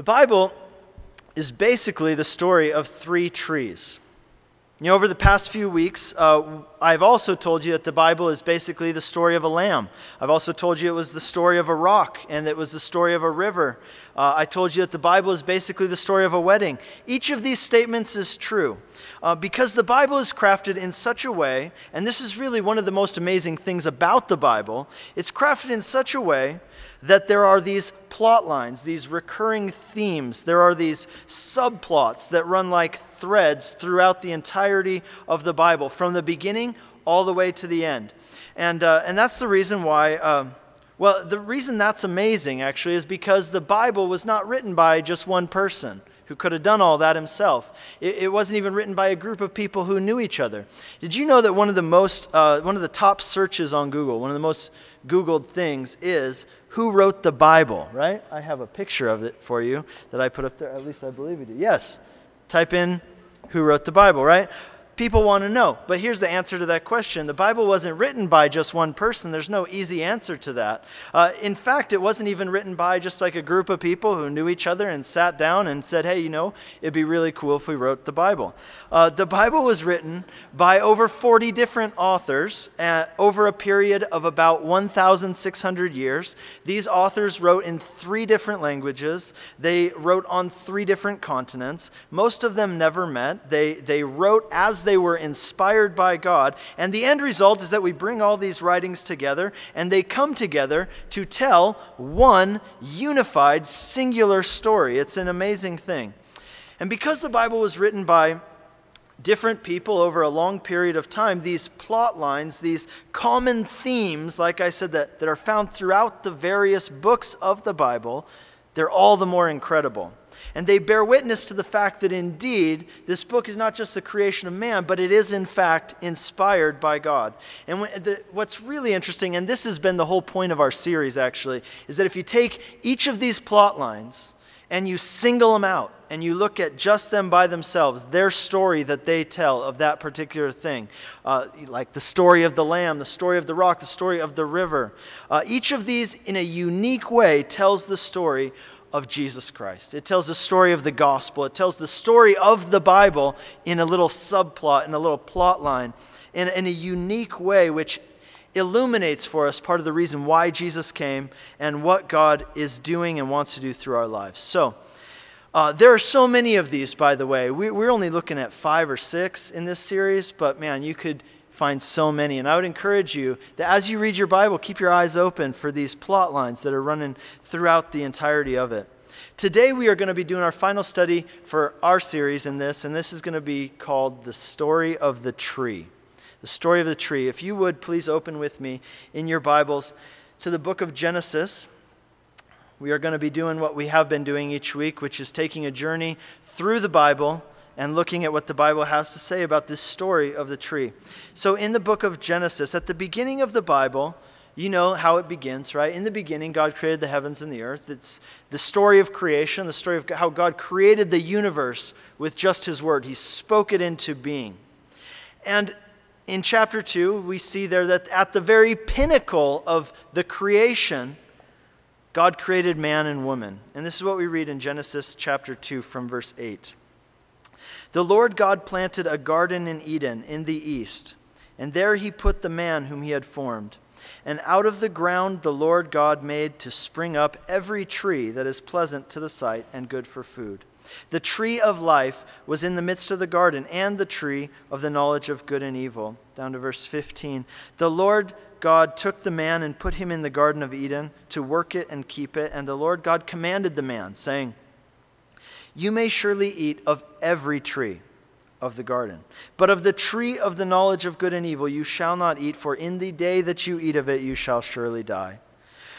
The Bible is basically the story of three trees. You know, over the past few weeks, uh, I've also told you that the Bible is basically the story of a lamb. I've also told you it was the story of a rock and it was the story of a river. Uh, I told you that the Bible is basically the story of a wedding. Each of these statements is true uh, because the Bible is crafted in such a way, and this is really one of the most amazing things about the Bible, it's crafted in such a way that there are these plot lines, these recurring themes. There are these subplots that run like threads throughout the entirety of the Bible, from the beginning all the way to the end. And, uh, and that's the reason why, uh, well, the reason that's amazing actually is because the Bible was not written by just one person who could have done all that himself. It, it, wasn't even written by a group of people who knew each other. Did you know that one of the most, uh, one of the top searches on Google, one of the most Googled things is who wrote the Bible, right? I have a picture of it for you that I put up there. At least I believe you do. Yes. Type in who wrote the Bible, right? People want to know. But here's the answer to that question the Bible wasn't written by just one person, there's no easy answer to that. Uh, in fact, it wasn't even written by just like a group of people who knew each other and sat down and said, hey, you know, it'd be really cool if we wrote the Bible. Uh, the Bible was written by over 40 different authors over a period of about 1,600 years. These authors wrote in three different languages, they wrote on three different continents. Most of them never met. They, they wrote as they they were inspired by God. And the end result is that we bring all these writings together and they come together to tell one unified, singular story. It's an amazing thing. And because the Bible was written by different people over a long period of time, these plot lines, these common themes, like I said, that, that are found throughout the various books of the Bible, they're all the more incredible. And they bear witness to the fact that indeed this book is not just the creation of man, but it is in fact inspired by God. And what's really interesting, and this has been the whole point of our series actually, is that if you take each of these plot lines and you single them out and you look at just them by themselves, their story that they tell of that particular thing, uh, like the story of the lamb, the story of the rock, the story of the river, uh, each of these in a unique way tells the story of Jesus Christ. It tells the story of the gospel. It tells the story of the Bible in a little subplot, in a little plot line, in, in a unique way, which illuminates for us part of the reason why Jesus came and what God is doing and wants to do through our lives. So, uh, there are so many of these, by the way. We, we're only looking at five or six in this series, but man, you could find so many. And I would encourage you that as you read your Bible, keep your eyes open for these plot lines that are running throughout the entirety of it. Today, we are going to be doing our final study for our series in this, and this is going to be called The Story of the Tree. The Story of the Tree. If you would, please open with me in your Bibles to the book of Genesis. We are going to be doing what we have been doing each week, which is taking a journey through the Bible and looking at what the Bible has to say about this story of the tree. So, in the book of Genesis, at the beginning of the Bible, you know how it begins, right? In the beginning, God created the heavens and the earth. It's the story of creation, the story of how God created the universe with just His word. He spoke it into being. And in chapter 2, we see there that at the very pinnacle of the creation, God created man and woman. And this is what we read in Genesis chapter 2 from verse 8. The Lord God planted a garden in Eden in the east, and there he put the man whom he had formed. And out of the ground the Lord God made to spring up every tree that is pleasant to the sight and good for food. The tree of life was in the midst of the garden, and the tree of the knowledge of good and evil. Down to verse 15. The Lord God took the man and put him in the Garden of Eden to work it and keep it. And the Lord God commanded the man, saying, you may surely eat of every tree of the garden. But of the tree of the knowledge of good and evil you shall not eat, for in the day that you eat of it you shall surely die.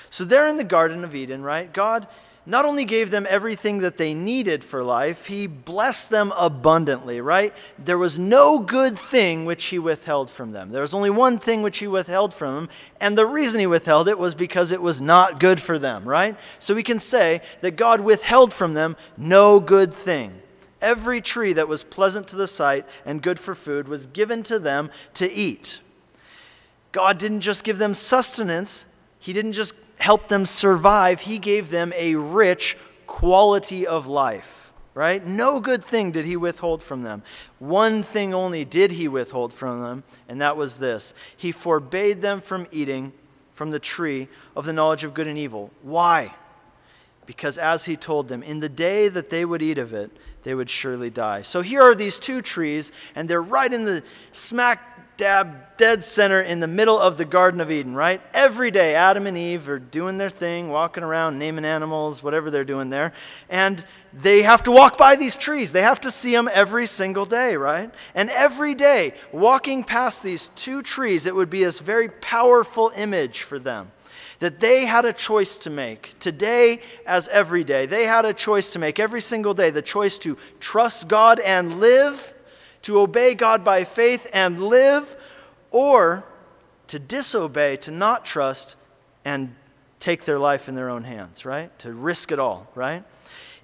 So, there in the Garden of Eden, right, God not only gave them everything that they needed for life, he blessed them abundantly, right? There was no good thing which he withheld from them. There was only one thing which he withheld from them, and the reason he withheld it was because it was not good for them, right? So we can say that God withheld from them no good thing. Every tree that was pleasant to the sight and good for food was given to them to eat. God didn't just give them sustenance, He didn't just help them survive, He gave them a rich, quality of life, right? No good thing did he withhold from them. One thing only did he withhold from them, and that was this He forbade them from eating from the tree of the knowledge of good and evil. Why? Because as he told them, in the day that they would eat of it, they would surely die. So here are these two trees, and they're right in the smack dab dead center in the middle of the Garden of Eden, right? Every day, Adam and Eve are doing their thing, walking around, naming animals, whatever they're doing there. And they have to walk by these trees. They have to see them every single day, right? And every day, walking past these two trees, it would be this very powerful image for them that they had a choice to make today as every day. They had a choice to make every single day the choice to trust God and live to obey God by faith and live, or to disobey, to not trust, and take their life in their own hands, right? To risk it all, right?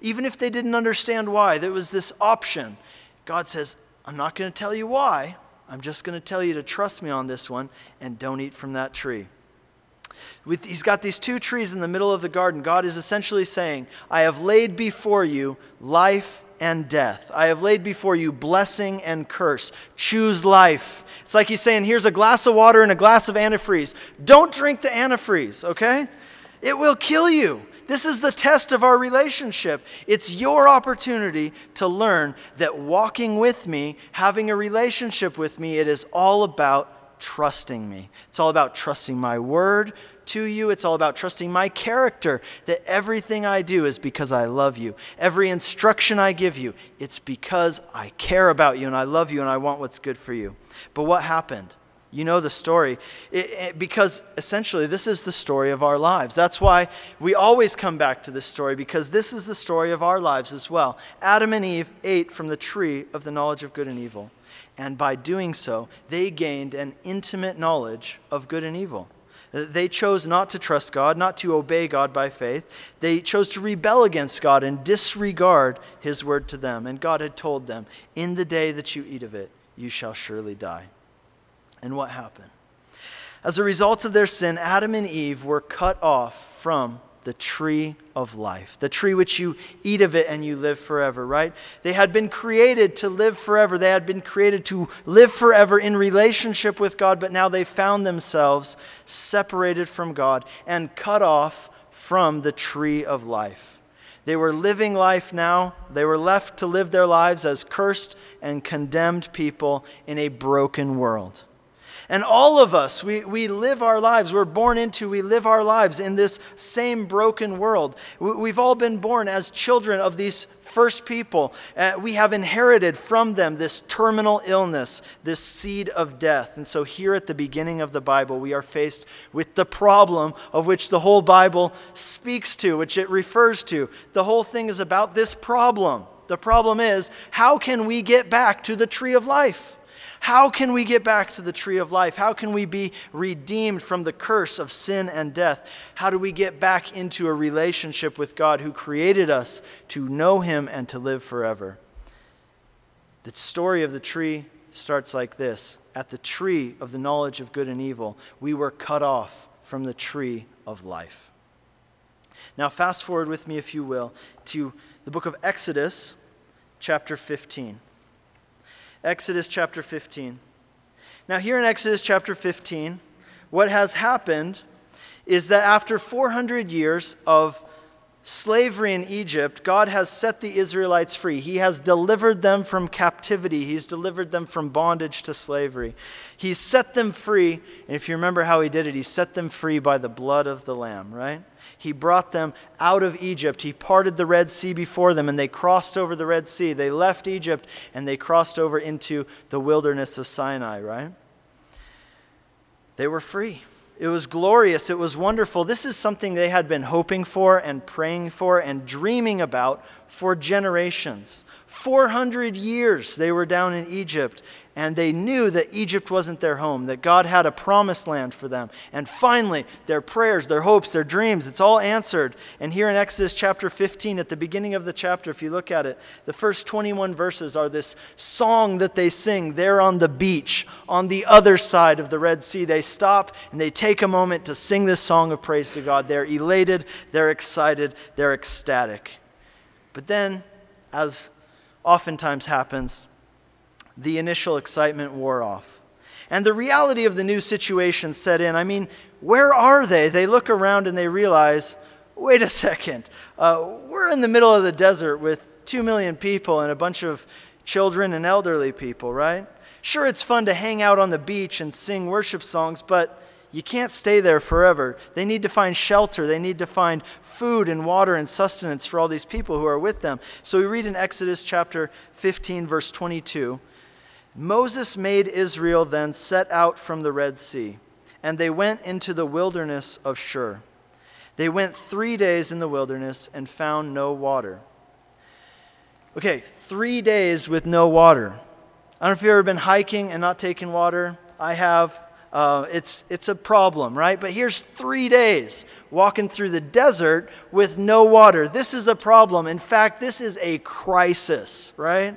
Even if they didn't understand why, there was this option. God says, I'm not going to tell you why. I'm just going to tell you to trust me on this one and don't eat from that tree. With, he's got these two trees in the middle of the garden. God is essentially saying, I have laid before you life and death. I have laid before you blessing and curse. Choose life. It's like he's saying, here's a glass of water and a glass of antifreeze. Don't drink the antifreeze, okay? It will kill you. This is the test of our relationship. It's your opportunity to learn that walking with me, having a relationship with me, it is all about trusting me. It's all about trusting my word, to you. It's all about trusting my character, that everything I do is because I love you. Every instruction I give you, it's because I care about you and I love you and I want what's good for you. But what happened? You know the story. It, it, because essentially, this is the story of our lives. That's why we always come back to this story, because this is the story of our lives as well. Adam and Eve ate from the tree of the knowledge of good and evil. And by doing so, they gained an intimate knowledge of good and evil. They chose not to trust God, not to obey God by faith. They chose to rebel against God and disregard his word to them. And God had told them, In the day that you eat of it, you shall surely die. And what happened? As a result of their sin, Adam and Eve were cut off from the tree of life, the tree which you eat of it and you live forever, right? They had been created to live forever. They had been created to live forever in relationship with God, but now they found themselves separated from God and cut off from the tree of life. They were living life now. They were left to live their lives as cursed and condemned people in a broken world. And all of us, we, we live our lives, we're born into, we live our lives in this same broken world. We, have all been born as children of these first people. Uh, we have inherited from them this terminal illness, this seed of death. And so, here at the beginning of the Bible, we are faced with the problem of which the whole Bible speaks to, which it refers to. The whole thing is about this problem. The problem is, how can we get back to the tree of life? How can we get back to the tree of life? How can we be redeemed from the curse of sin and death? How do we get back into a relationship with God who created us to know Him and to live forever? The story of the tree starts like this At the tree of the knowledge of good and evil, we were cut off from the tree of life. Now, fast forward with me, if you will, to the book of Exodus, chapter 15. Exodus chapter 15. Now, here in Exodus chapter 15, what has happened is that after 400 years of slavery in Egypt, God has set the Israelites free. He has delivered them from captivity, He's delivered them from bondage to slavery. He's set them free, and if you remember how He did it, He set them free by the blood of the Lamb, right? He brought them out of Egypt. He parted the Red Sea before them, and they crossed over the Red Sea. They left Egypt and they crossed over into the wilderness of Sinai, right? They were free. It was glorious. It was wonderful. This is something they had been hoping for and praying for and dreaming about for generations. 400 years they were down in Egypt, and they knew that Egypt wasn't their home, that God had a promised land for them. And finally, their prayers, their hopes, their dreams, it's all answered. And here in Exodus chapter 15, at the beginning of the chapter, if you look at it, the first 21 verses are this song that they sing there on the beach, on the other side of the Red Sea. They stop and they take a moment to sing this song of praise to God. They're elated, they're excited, they're ecstatic. But then, as oftentimes happens, the initial excitement wore off. And the reality of the new situation set in. I mean, where are they? They look around and they realize wait a second, uh, we're in the middle of the desert with two million people and a bunch of children and elderly people, right? Sure, it's fun to hang out on the beach and sing worship songs, but you can't stay there forever. They need to find shelter. They need to find food and water and sustenance for all these people who are with them. So we read in Exodus chapter 15, verse 22 Moses made Israel then set out from the Red Sea, and they went into the wilderness of Shur. They went three days in the wilderness and found no water. Okay, three days with no water. I don't know if you've ever been hiking and not taking water. I have. Uh, it's, it's a problem, right? But here's three days walking through the desert with no water. This is a problem. In fact, this is a crisis, right?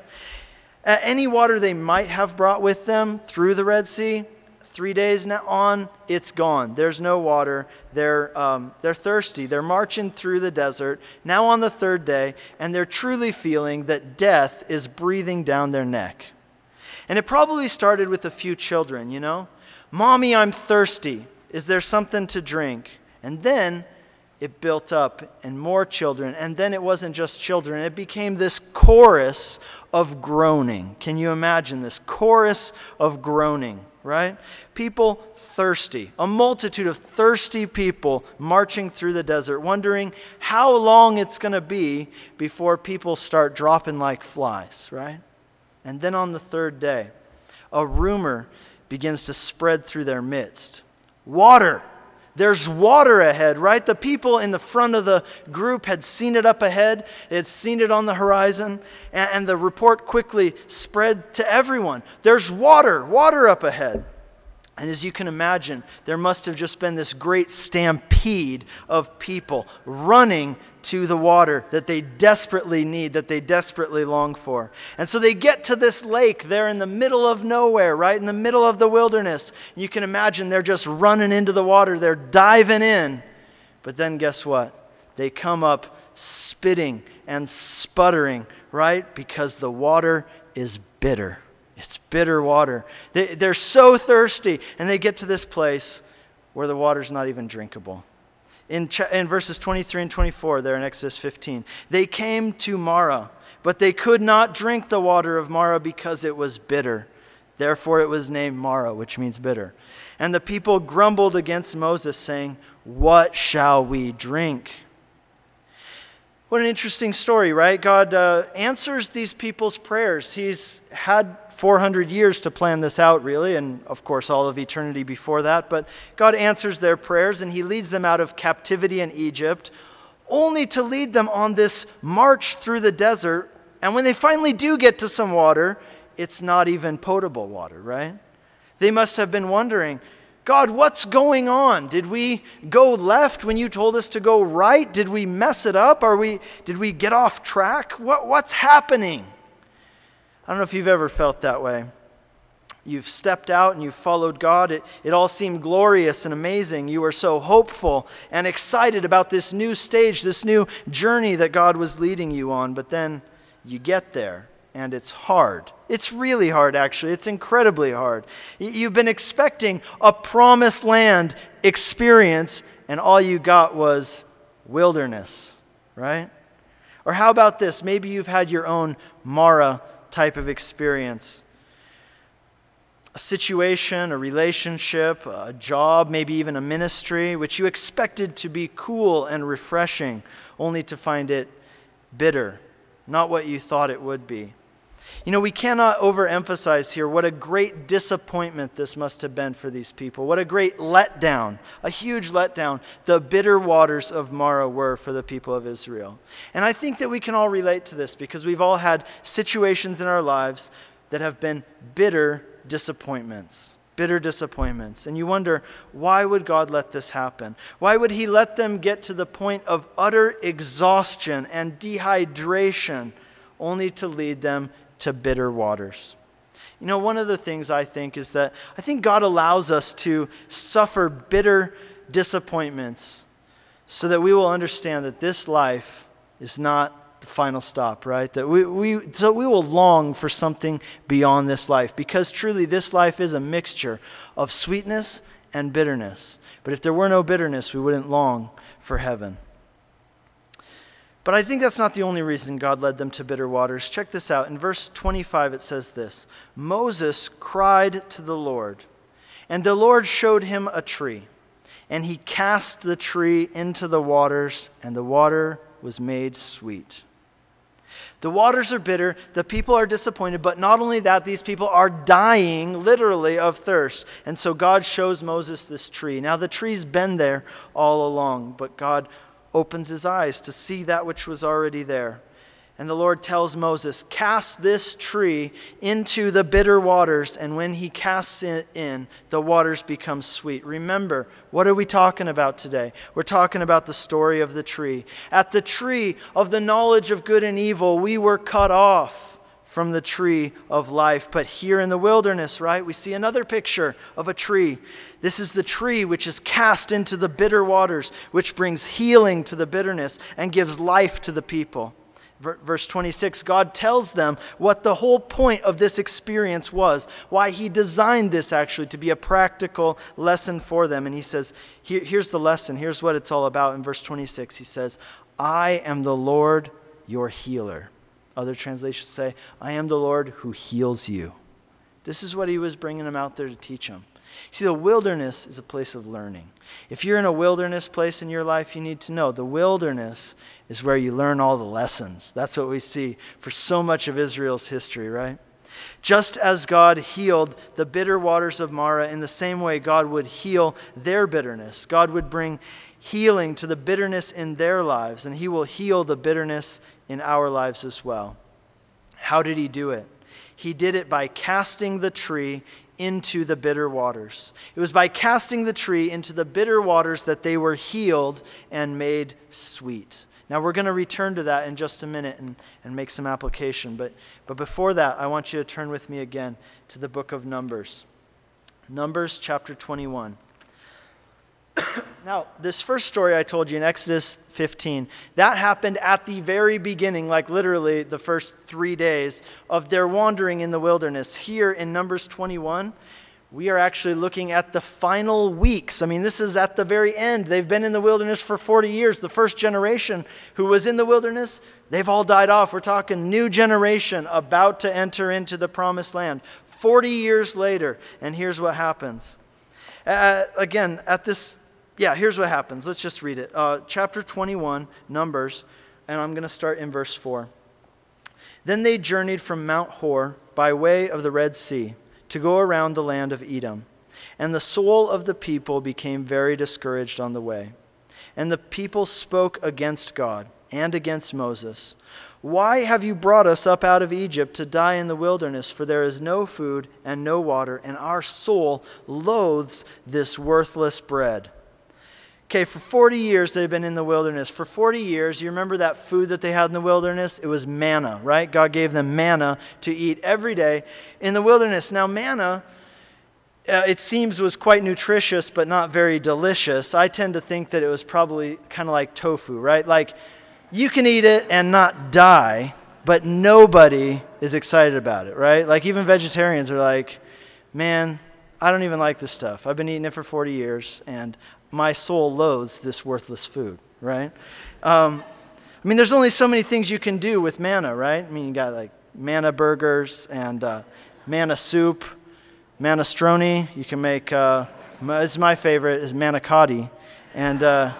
Uh, any water they might have brought with them through the Red Sea, three days now on, it's gone. There's no water. They're, um, they're thirsty. They're marching through the desert, now on the third day, and they're truly feeling that death is breathing down their neck. And it probably started with a few children, you know? Mommy, I'm thirsty. Is there something to drink? And then it built up and more children. And then it wasn't just children, it became this chorus of groaning. Can you imagine this chorus of groaning, right? People thirsty, a multitude of thirsty people marching through the desert, wondering how long it's going to be before people start dropping like flies, right? And then on the third day, a rumor begins to spread through their midst. Water. There's water ahead, right? The people in the front of the group had seen it up ahead, they had seen it on the horizon, and, and the report quickly spread to everyone. There's water, water up ahead. And as you can imagine, there must have just been this great stampede of people running to the water that they desperately need, that they desperately long for. And so they get to this lake. They're in the middle of nowhere, right in the middle of the wilderness. You can imagine they're just running into the water, they're diving in. But then guess what? They come up spitting and sputtering, right? Because the water is bitter. It's bitter water. They, they're so thirsty, and they get to this place where the water's not even drinkable in, in verses 23 and 24 there in Exodus 15. They came to Marah, but they could not drink the water of Marah because it was bitter. Therefore it was named Marah, which means bitter. And the people grumbled against Moses, saying, What shall we drink? What an interesting story, right? God uh, answers these people's prayers. He's had 400 years to plan this out, really, and of course, all of eternity before that. But God answers their prayers and He leads them out of captivity in Egypt, only to lead them on this march through the desert. And when they finally do get to some water, it's not even potable water, right? They must have been wondering, God, what's going on? Did we go left when you told us to go right? Did we mess it up? Are we, did we get off track? What, what's happening? I don't know if you've ever felt that way. You've stepped out and you've followed God. It, it all seemed glorious and amazing. You were so hopeful and excited about this new stage, this new journey that God was leading you on. But then you get there and it's hard. It's really hard, actually. It's incredibly hard. You've been expecting a promised land experience, and all you got was wilderness, right? Or how about this? Maybe you've had your own Marah type of experience. A situation, a relationship, a job, maybe even a ministry, which you expected to be cool and refreshing, only to find it bitter, not what you thought it would be. You know, we cannot overemphasize here what a great disappointment this must have been for these people. What a great letdown, a huge letdown, the bitter waters of Marah were for the people of Israel. And I think that we can all relate to this because we've all had situations in our lives that have been bitter disappointments. Bitter disappointments. And you wonder, why would God let this happen? Why would He let them get to the point of utter exhaustion and dehydration only to lead them to bitter waters. You know, one of the things I think is that I think God allows us to suffer bitter disappointments so that we will understand that this life is not the final stop, right? That we, we, so we will long for something beyond this life because truly this life is a mixture of sweetness and bitterness. But if there were no bitterness, we wouldn't long for heaven. But I think that's not the only reason God led them to bitter waters. Check this out. In verse 25, it says this Moses cried to the Lord, and the Lord showed him a tree. And he cast the tree into the waters, and the water was made sweet. The waters are bitter, the people are disappointed, but not only that, these people are dying literally of thirst. And so God shows Moses this tree. Now, the tree's been there all along, but God opens his eyes to see that which was already there. And the Lord tells Moses, Cast this tree into the bitter waters, and when he casts it in, the waters become sweet. Remember, what are we talking about today? We're talking about the story of the tree. At the tree of the knowledge of good and evil, we were cut off from the tree of life. But here in the wilderness, right, we see another picture of a tree. This is the tree which is cast into the bitter waters, which brings healing to the bitterness and gives life to the people verse 26, God tells them what the whole point of this experience was, why He designed this actually to be a practical lesson for them. And He says, Here, Here's the lesson, here's what it's all about. In verse 26, He says, I am the Lord your healer. Other translations say, I am the Lord who heals you. This is what He was bringing them out there to teach them. See, the wilderness is a place of learning. If you're in a wilderness place in your life, you need to know the wilderness is where you learn all the lessons. That's what we see for so much of Israel's history, right? Just as God healed the bitter waters of Marah, in the same way, God would heal their bitterness. God would bring healing to the bitterness in their lives, and He will heal the bitterness in our lives as well. How did He do it? He did it by casting the tree into the bitter waters. It was by casting the tree into the bitter waters that they were healed and made sweet. Now, we're going to return to that in just a minute and, and make some application. But, but before that, I want you to turn with me again to the book of Numbers. Numbers chapter 21. now, this first story I told you in Exodus 15, that happened at the very beginning, like literally the first three days of their wandering in the wilderness. Here in Numbers 21, we are actually looking at the final weeks. I mean, this is at the very end. They've been in the wilderness for 40 years. The first generation who was in the wilderness, they've all died off. We're talking new generation about to enter into the promised land. 40 years later, and here's what happens. Uh, again, at this yeah, here's what happens. Let's just read it. Uh, chapter 21, Numbers, and I'm going to start in verse 4. Then they journeyed from Mount Hor by way of the Red Sea to go around the land of Edom. And the soul of the people became very discouraged on the way. And the people spoke against God and against Moses. Why have you brought us up out of Egypt to die in the wilderness? For there is no food and no water, and our soul loathes this worthless bread. Okay, for 40 years they've been in the wilderness. For 40 years, you remember that food that they had in the wilderness? It was manna, right? God gave them manna to eat every day in the wilderness. Now, manna, uh, it seems, was quite nutritious, but not very delicious. I tend to think that it was probably kind of like tofu, right? Like, you can eat it and not die, but nobody is excited about it, right? Like, even vegetarians are like, man, I don't even like this stuff. I've been eating it for 40 years, and my soul loathes this worthless food, right? Um, I mean, there's only so many things you can do with manna, right? I mean, you got like manna burgers and uh, manna soup, manna stroni. You can make, uh, this is my favorite, is manicotti. And, uh,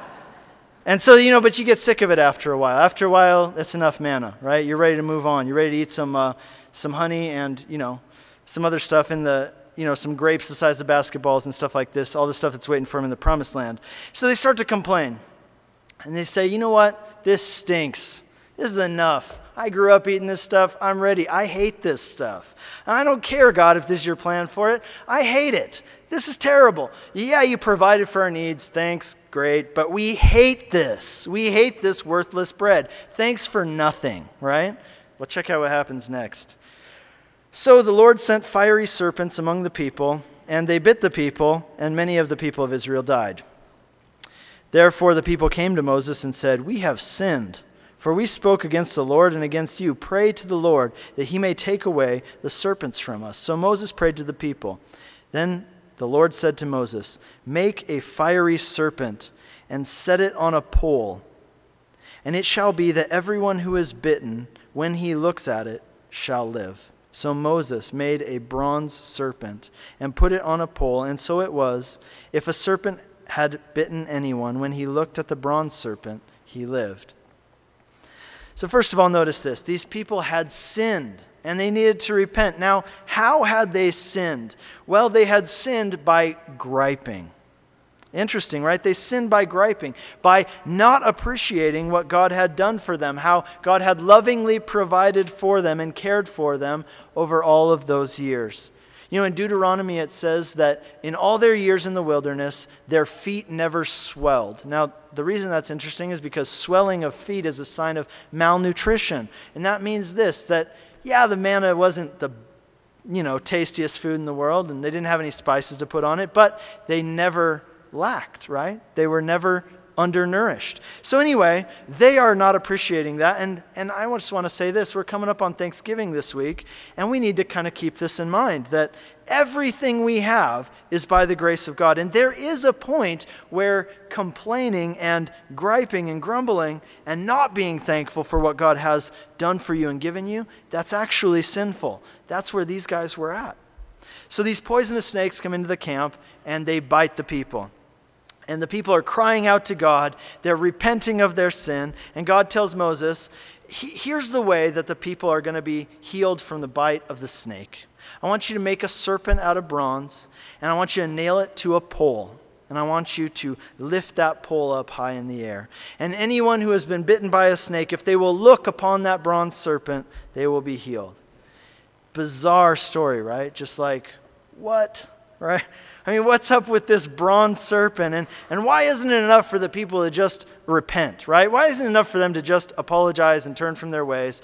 and so, you know, but you get sick of it after a while. After a while, that's enough manna, right? You're ready to move on. You're ready to eat some, uh, some honey and, you know, some other stuff in the, you know, some grapes the size of basketballs and stuff like this, all the stuff that's waiting for them in the promised land. So they start to complain. And they say, you know what? This stinks. This is enough. I grew up eating this stuff. I'm ready. I hate this stuff. And I don't care, God, if this is your plan for it. I hate it. This is terrible. Yeah, you provided for our needs. Thanks. Great. But we hate this. We hate this worthless bread. Thanks for nothing, right? Well, check out what happens next. So the Lord sent fiery serpents among the people, and they bit the people, and many of the people of Israel died. Therefore the people came to Moses and said, We have sinned, For we spoke against the Lord and against you. Pray to the Lord that he may take away the serpents from us. So Moses prayed to the people. Then the Lord said to Moses, Make a fiery serpent and set it on a pole. And it shall be that everyone who is bitten, when he looks at it, shall live. So Moses made a bronze serpent and put it on a pole. And so it was, if a serpent had bitten anyone, when he looked at the bronze serpent, he lived. So, first of all, notice this these people had sinned and they needed to repent. Now, how had they sinned? Well, they had sinned by griping. Interesting, right? They sinned by griping, by not appreciating what God had done for them, how God had lovingly provided for them and cared for them over all of those years. You know, in Deuteronomy it says that in all their years in the wilderness, their feet never swelled. Now, the reason that's interesting is because swelling of feet is a sign of malnutrition. And that means this that, yeah, the manna wasn't the you know, tastiest food in the world, and they didn't have any spices to put on it, but they never lacked, right? They were never undernourished. So, anyway, they are not appreciating that. And, and I just want to say this we're coming up on Thanksgiving this week, and we need to kind of keep this in mind that everything we have is by the grace of God. And there is a point where complaining and griping and grumbling and not being thankful for what God has done for you and given you, that's actually sinful. That's where these guys were at. So, these poisonous snakes come into the camp and they bite the people and the people are crying out to God. They're repenting of their sin. And God tells Moses, Here's the way that the people are going to be healed from the bite of the snake. I want you to make a serpent out of bronze, and I want you to nail it to a pole. And I want you to lift that pole up high in the air. And anyone who has been bitten by a snake, if they will look upon that bronze serpent, they will be healed. Bizarre story, right? Just like, what? Right? I mean, what's up with this bronze serpent? And, and why isn't it enough for the people to just repent, right? Why isn't it enough for them to just apologize and turn from their ways?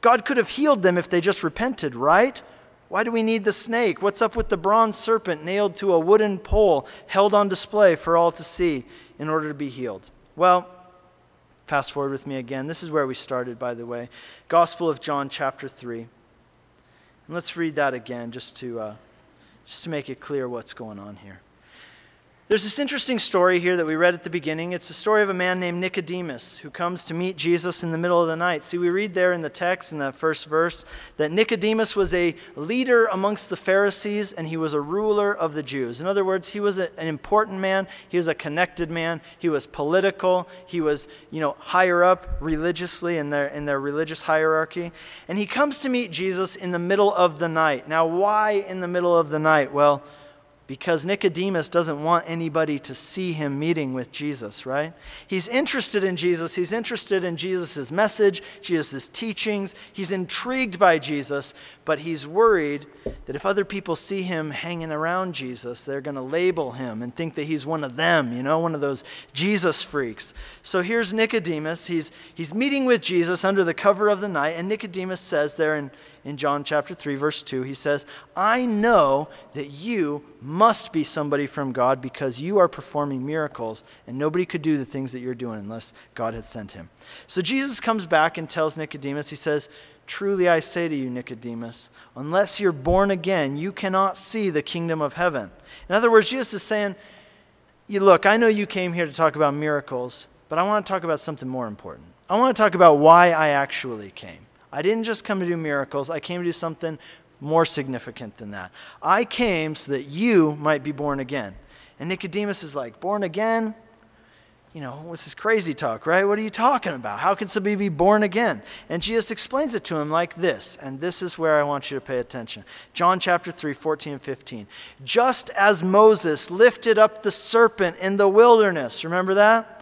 God could have healed them if they just repented, right? Why do we need the snake? What's up with the bronze serpent nailed to a wooden pole held on display for all to see in order to be healed? Well, fast forward with me again. This is where we started, by the way. Gospel of John, chapter 3. And let's read that again just to. Uh, just to make it clear what's going on here. There's this interesting story here that we read at the beginning. It's the story of a man named Nicodemus who comes to meet Jesus in the middle of the night. See, we read there in the text, in that first verse, that Nicodemus was a leader amongst the Pharisees and he was a ruler of the Jews. In other words, he was a, an important man, he was a connected man, he was political, he was, you know, higher up religiously in their, in their religious hierarchy. And he comes to meet Jesus in the middle of the night. Now, why in the middle of the night? Well, because Nicodemus doesn't want anybody to see him meeting with Jesus, right? He's interested in Jesus. He's interested in Jesus' message, Jesus' teachings. He's intrigued by Jesus, but he's worried that if other people see him hanging around Jesus, they're going to label him and think that he's one of them, you know, one of those Jesus freaks. So here's Nicodemus. He's, he's meeting with Jesus under the cover of the night, and Nicodemus says there in, in John chapter 3, verse 2, he says, I know that you must be somebody from God because you are performing miracles, and nobody could do the things that you're doing unless God had sent him. So Jesus comes back and tells Nicodemus, he says, Truly I say to you, Nicodemus, unless you're born again, you cannot see the kingdom of heaven. In other words, Jesus is saying, you Look, I know you came here to talk about miracles, but I want to talk about something more important. I want to talk about why I actually came. I didn't just come to do miracles, I came to do something more significant than that. I came so that you might be born again. And Nicodemus is like, Born again? you know, what's this crazy talk, right? What are you talking about? How can somebody be born again? And Jesus explains it to him like this, and this is where I want you to pay attention. John chapter 3, 14 and 15. Just as Moses lifted up the serpent in the wilderness, remember that?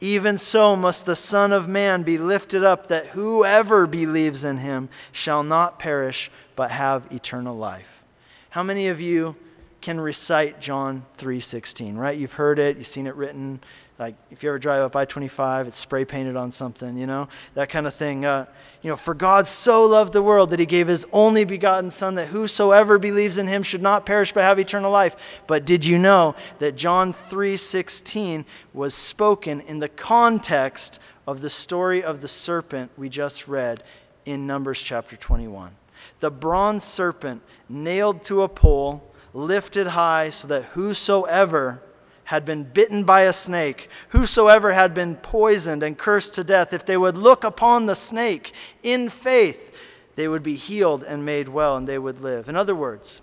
Even so must the Son of Man be lifted up, that whoever believes in him shall not perish, but have eternal life. How many of you can recite John 3:16, right? You've heard it, you've seen it written like if you ever drive up I-25, it's spray painted on something, you know, that kind of thing. Uh, you know, for God so loved the world that he gave his only begotten Son, that whosoever believes in him should not perish but have eternal life. But did you know that John 3:16 was spoken in the context of the story of the serpent we just read in Numbers chapter 21. The bronze serpent nailed to a pole, lifted high, so that whosoever had been bitten by a snake, whosoever had been poisoned and cursed to death, if they would look upon the snake in faith, they would be healed and made well, and they would live. In other words,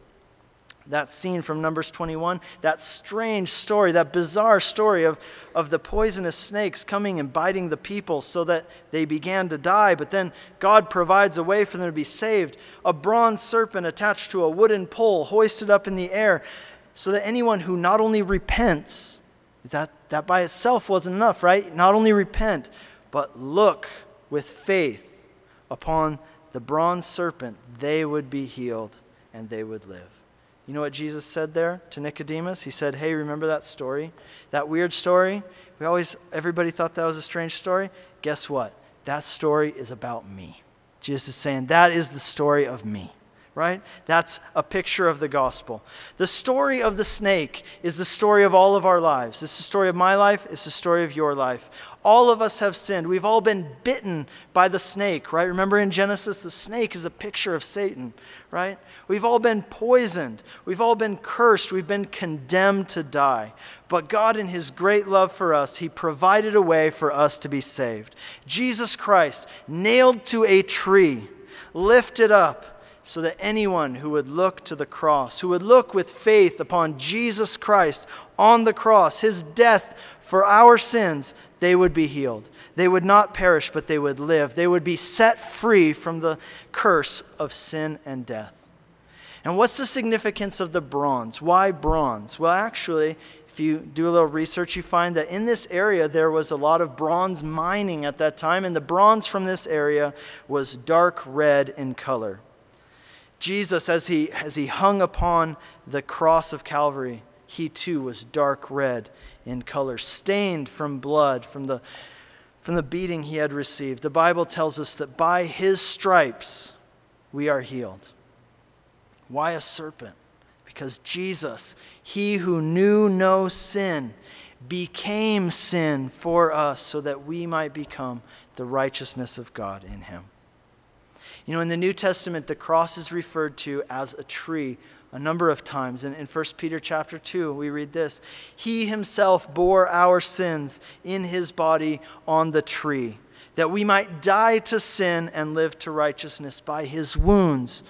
that scene from Numbers 21, that strange story, that bizarre story of, of the poisonous snakes coming and biting the people so that they began to die, but then God provides a way for them to be saved. A bronze serpent attached to a wooden pole, hoisted up in the air, so that anyone who not only repents, that, that by itself wasn't enough, right? Not only repent, but look with faith upon the bronze serpent, they would be healed and they would live. You know what Jesus said there to Nicodemus? He said, Hey, remember that story? That weird story? We always, everybody thought that was a strange story. Guess what? That story is about me. Jesus is saying, That is the story of me right? That's a picture of the gospel. The story of the snake is the story of all of our lives. It's the story of my life, it's the story of your life. All of us have sinned. We've all been bitten by the snake, right? Remember in Genesis, the snake is a picture of Satan, right? We've all been poisoned. We've all been cursed. We've been condemned to die. But God, in His great love for us, He provided a way for us to be saved. Jesus Christ, nailed to a tree, lifted up so that anyone who would look to the cross, who would look with faith upon Jesus Christ on the cross, his death for our sins, they would be healed. They would not perish, but they would live. They would be set free from the curse of sin and death. And what's the significance of the bronze? Why bronze? Well, actually, if you do a little research, you find that in this area there was a lot of bronze mining at that time, and the bronze from this area was dark red in color. Jesus, as he, as he hung upon the cross of Calvary, he too was dark red in color, stained from blood, from the, from the beating he had received. The Bible tells us that by his stripes we are healed. Why a serpent? Because Jesus, he who knew no sin, became sin for us so that we might become the righteousness of God in him. You know, in the New Testament, the cross is referred to as a tree a number of times. In, in 1 Peter chapter 2, we read this He himself bore our sins in his body on the tree, that we might die to sin and live to righteousness. By his wounds,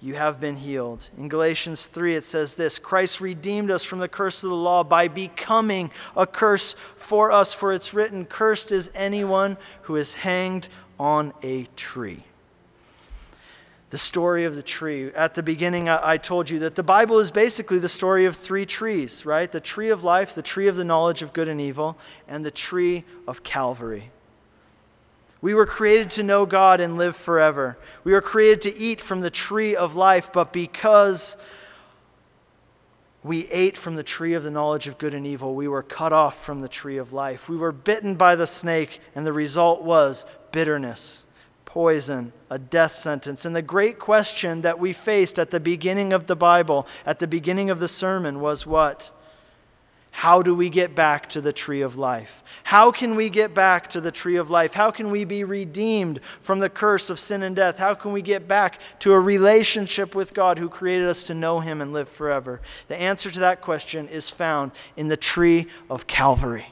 you have been healed. In Galatians 3, it says this Christ redeemed us from the curse of the law by becoming a curse for us, for it's written, Cursed is anyone who is hanged on a tree the story of the tree. At the beginning, I, told you that the Bible is basically the story of three trees, right? The tree of life, the tree of the knowledge of good and evil, and the tree of Calvary. We were created to know God and live forever. We were created to eat from the tree of life, but because we ate from the tree of the knowledge of good and evil, we were cut off from the tree of life. We were bitten by the snake, and the result was bitterness poison, a death sentence. And the great question that we faced at the beginning of the Bible, at the beginning of the sermon, was what? How do we get back to the tree of life? How can we get back to the tree of life? How can we be redeemed from the curse of sin and death? How can we get back to a relationship with God who created us to know Him and live forever? The answer to that question is found in the tree of Calvary.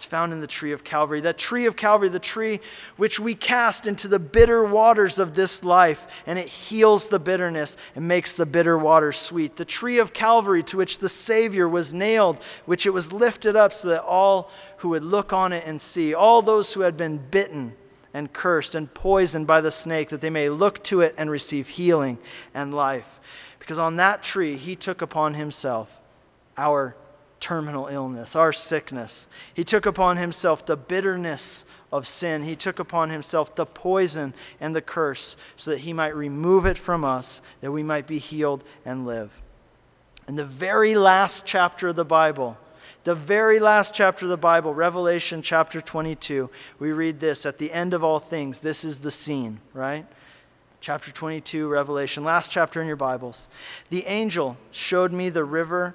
It's found in the tree of Calvary. That tree of Calvary, the tree which we cast into the bitter waters of this life, and it heals the bitterness and makes the bitter water sweet. The tree of Calvary to which the Savior was nailed, which it was lifted up so that all who would look on it and see, all those who had been bitten and cursed and poisoned by the snake, that they may look to it and receive healing and life. Because on that tree, he took upon himself our terminal illness, our sickness. He took upon himself the bitterness of sin. He took upon himself the poison and the curse so that he might remove it from us, that we might be healed and live. In the very last chapter of the Bible, the very last chapter of the Bible, Revelation chapter 22, we read this at the end of all things. This is the scene, right? Chapter 22, Revelation, last chapter in your Bibles. The angel showed me the river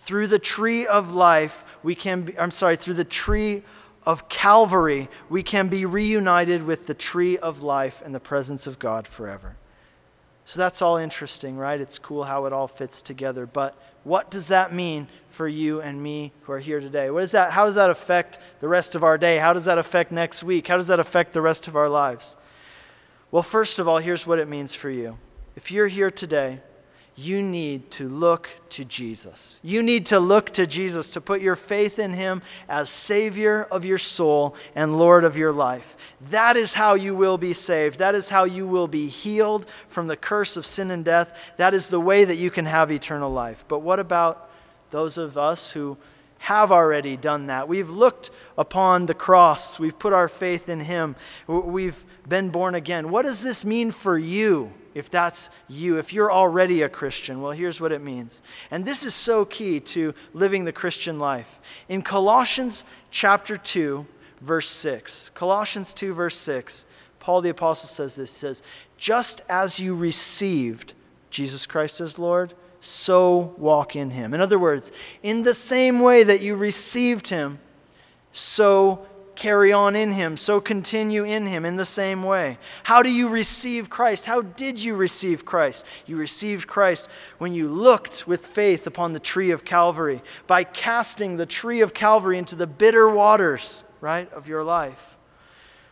Through the tree of life, we can be, I'm sorry, through the tree of Calvary, we can be reunited with the tree of life and the presence of God forever. So that's all interesting, right? It's cool how it all fits together. But what does that mean for you and me who are here today? What is that, how does that affect the rest of our day? How does that affect next week? How does that affect the rest of our lives? Well, first of all, here's what it means for you. If you're here today you need to look to Jesus. You need to look to Jesus to put your faith in him as Savior of your soul and Lord of your life. That is how you will be saved. That is how you will be healed from the curse of sin and death. That is the way that you can have eternal life. But what about those of us who have already done that. We've looked upon the cross. We've put our faith in Him. We've been born again. What does this mean for you? If that's you, if you're already a Christian, well, here's what it means. And this is so key to living the Christian life. In Colossians chapter 2, verse 6, Colossians 2, verse 6, Paul the Apostle says this He says, Just as you received Jesus Christ as Lord, so walk in him. In other words, in the same way that you received him, so carry on in him, so continue in him in the same way. How do you receive Christ? How did you receive Christ? You received Christ when you looked with faith upon the tree of Calvary, by casting the tree of Calvary into the bitter waters, right, of your life.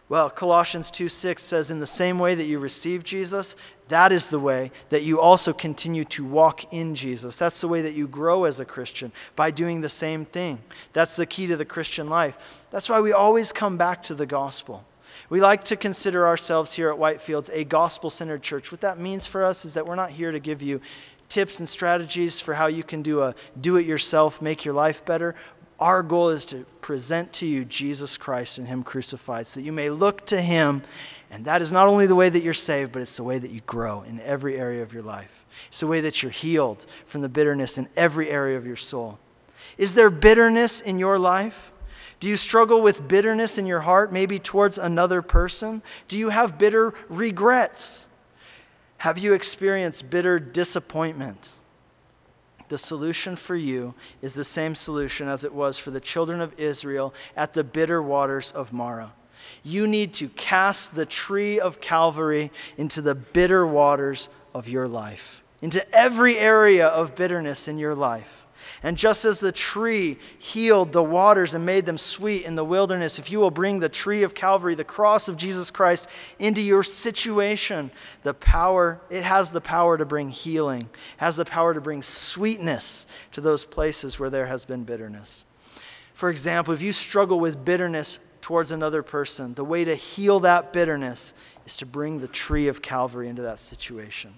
Well, Colossians 2 6 says, In the same way that you received Jesus, that is the way that you also continue to walk in Jesus. That's the way that you grow as a Christian, by doing the same thing. That's the key to the Christian life. That's why we always come back to the gospel. We like to consider ourselves here at Whitefields a gospel centered church. What that means for us is that we're not here to give you tips and strategies for how you can do a do it yourself, make your life better. Our goal is to present to you Jesus Christ and Him crucified so that you may look to Him. And that is not only the way that you're saved, but it's the way that you grow in every area of your life. It's the way that you're healed from the bitterness in every area of your soul. Is there bitterness in your life? Do you struggle with bitterness in your heart, maybe towards another person? Do you have bitter regrets? Have you experienced bitter disappointment? The solution for you is the same solution as it was for the children of Israel at the bitter waters of Marah. You need to cast the tree of Calvary into the bitter waters of your life, into every area of bitterness in your life. And just as the tree healed the waters and made them sweet in the wilderness, if you will bring the tree of Calvary, the cross of Jesus Christ, into your situation, the power, it has the power to bring healing, has the power to bring sweetness to those places where there has been bitterness. For example, if you struggle with bitterness towards another person, the way to heal that bitterness is to bring the tree of Calvary into that situation.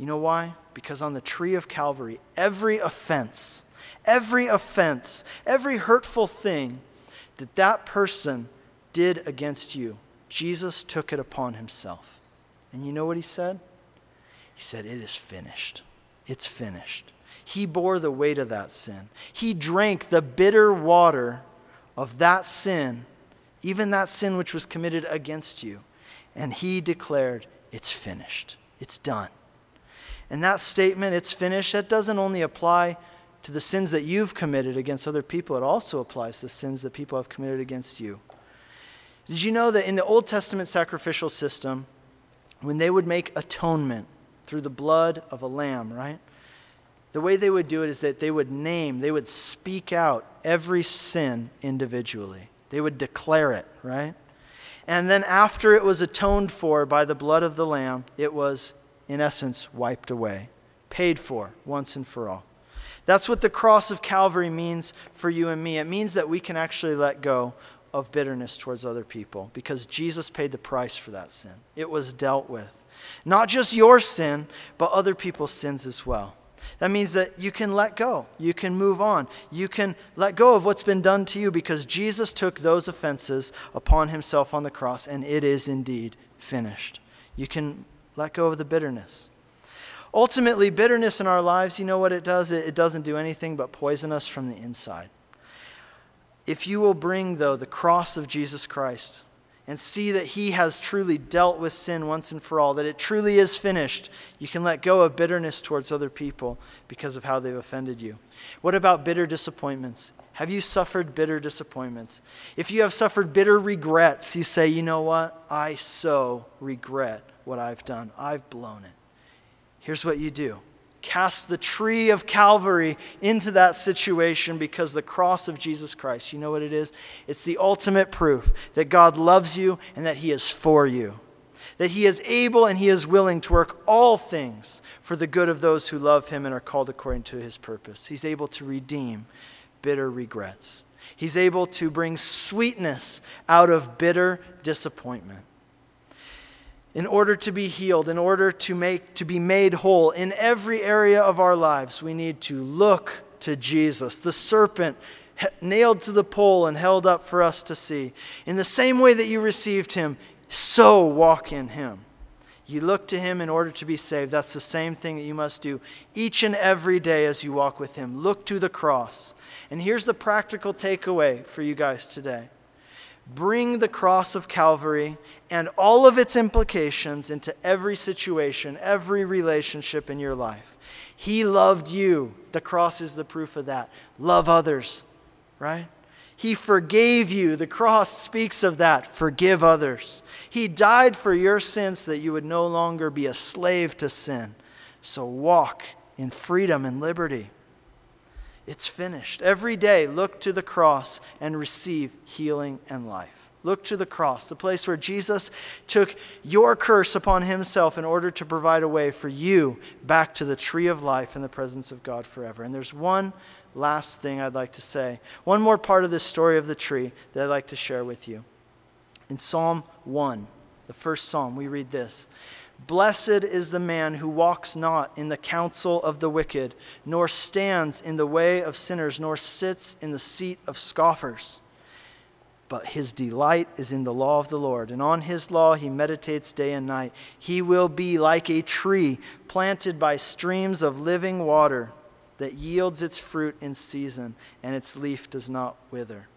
You know why? Because on the tree of Calvary, every offense, every offense, every hurtful thing that that person did against you, Jesus took it upon himself. And you know what he said? He said, It is finished. It's finished. He bore the weight of that sin. He drank the bitter water of that sin, even that sin which was committed against you. And he declared, It's finished. It's done. And that statement, it's finished, that doesn't only apply to the sins that you've committed against other people, it also applies to sins that people have committed against you. Did you know that in the Old Testament sacrificial system, when they would make atonement through the blood of a lamb, right? The way they would do it is that they would name, they would speak out every sin individually. They would declare it, right? And then after it was atoned for by the blood of the lamb, it was in essence, wiped away, paid for once and for all. That's what the cross of Calvary means for you and me. It means that we can actually let go of bitterness towards other people because Jesus paid the price for that sin. It was dealt with. Not just your sin, but other people's sins as well. That means that you can let go. You can move on. You can let go of what's been done to you because Jesus took those offenses upon himself on the cross, and it is indeed finished. You can let go of the bitterness. Ultimately, bitterness in our lives, you know what it does? It, it doesn't do anything but poison us from the inside. If you will bring, though, the cross of Jesus Christ, and see that He has truly dealt with sin once and for all, that it truly is finished, you can let go of bitterness towards other people because of how they've offended you. What about bitter disappointments? Have you suffered bitter disappointments? If you have suffered bitter regrets, you say, you know what? I so regret what I've done. I've blown it. Here's what you do cast the tree of Calvary into that situation because the cross of Jesus Christ, you know what it is? It's the ultimate proof that God loves you and that He is for you. That He is able and He is willing to work all things for the good of those who love Him and are called according to His purpose. He's able to redeem bitter regrets, He's able to bring sweetness out of bitter disappointment in order to be healed, in order to, make, to be made whole in every area of our lives, we need to look to Jesus, the serpent nailed to the pole and held up for us to see. In the same way that you received him, so walk in him. You look to him in order to be saved. That's the same thing that you must do each and every day as you walk with him. Look to the cross. And here's the practical takeaway for you guys today bring the cross of Calvary and all of its implications into every situation, every relationship in your life. He loved you. The cross is the proof of that. Love others, right? He forgave you. The cross speaks of that. Forgive others. He died for your sins so that you would no longer be a slave to sin. So walk in freedom and liberty. It's finished. Every day, look to the cross and receive healing and life. Look to the cross, the place where Jesus took your curse upon himself in order to provide a way for you back to the tree of life in the presence of God forever. And there's one last thing I'd like to say. One more part of this story of the tree that I'd like to share with you. In Psalm 1, the first psalm, we read this Blessed is the man who walks not in the counsel of the wicked, nor stands in the way of sinners, nor sits in the seat of scoffers. But his delight is in the law of the Lord, and on his law he meditates day and night. He will be like a tree planted by streams of living water that yields its fruit in season, and its leaf does not wither.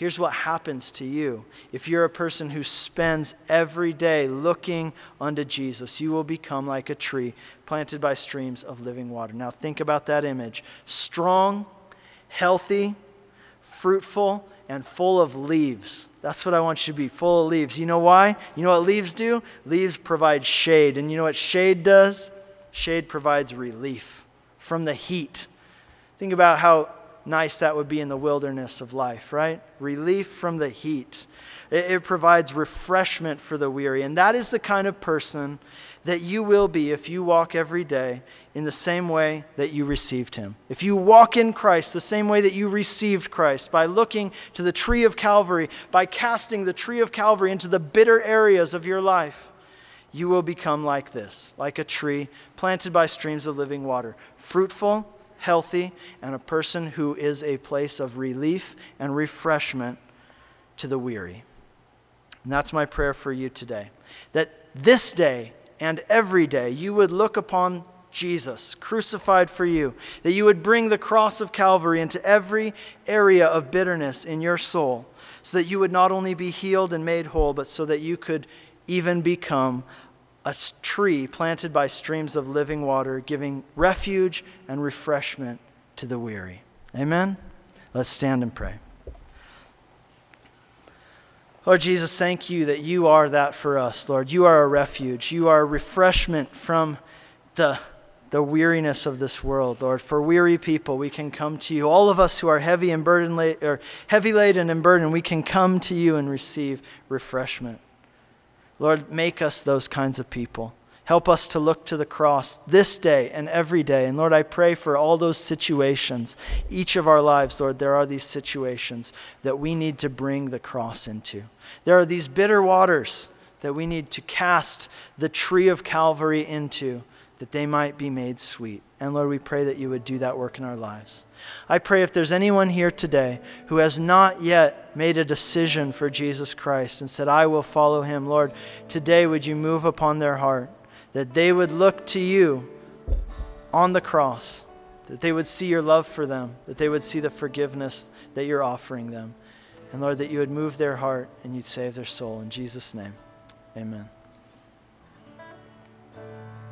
Here's what happens to you. If you're a person who spends every day looking unto Jesus, you will become like a tree planted by streams of living water. Now, think about that image strong, healthy, fruitful, and full of leaves. That's what I want you to be full of leaves. You know why? You know what leaves do? Leaves provide shade. And you know what shade does? Shade provides relief from the heat. Think about how nice that would be in the wilderness of life, right? Relief from the heat. It, it, provides refreshment for the weary. And that is the kind of person that you will be if you walk every day in the same way that you received him. If you walk in Christ the same way that you received Christ, by looking to the tree of Calvary, by casting the tree of Calvary into the bitter areas of your life, you will become like this, like a tree planted by streams of living water, fruitful healthy, and a person who is a place of relief and refreshment to the weary. And that's my prayer for you today. That this day and every day you would look upon Jesus crucified for you, that you would bring the cross of Calvary into every area of bitterness in your soul, so that you would not only be healed and made whole, but so that you could even become a tree planted by streams of living water, giving refuge and refreshment to the weary. Amen? Let's stand and pray. Lord Jesus, thank you that you are that for us, Lord. You are a refuge. You are a refreshment from the, the weariness of this world, Lord. For weary people, we can come to you. All of us who are heavy and burden or heavy laden and burdened, we can come to you and receive refreshment. Lord, make us those kinds of people. Help us to look to the cross this day and every day. And Lord, I pray for all those situations. Each of our lives, Lord, there are these situations that we need to bring the cross into. There are these bitter waters that we need to cast the tree of Calvary into that they might be made sweet. And Lord, we pray that you would do that work in our lives. I pray if there's anyone here today who has not yet made a decision for Jesus Christ and said, I will follow him, Lord, today would you move upon their heart that they would look to you on the cross, that they would see your love for them, that they would see the forgiveness that you're offering them. And Lord, that you would move their heart and you'd save their soul. In Jesus' name, amen.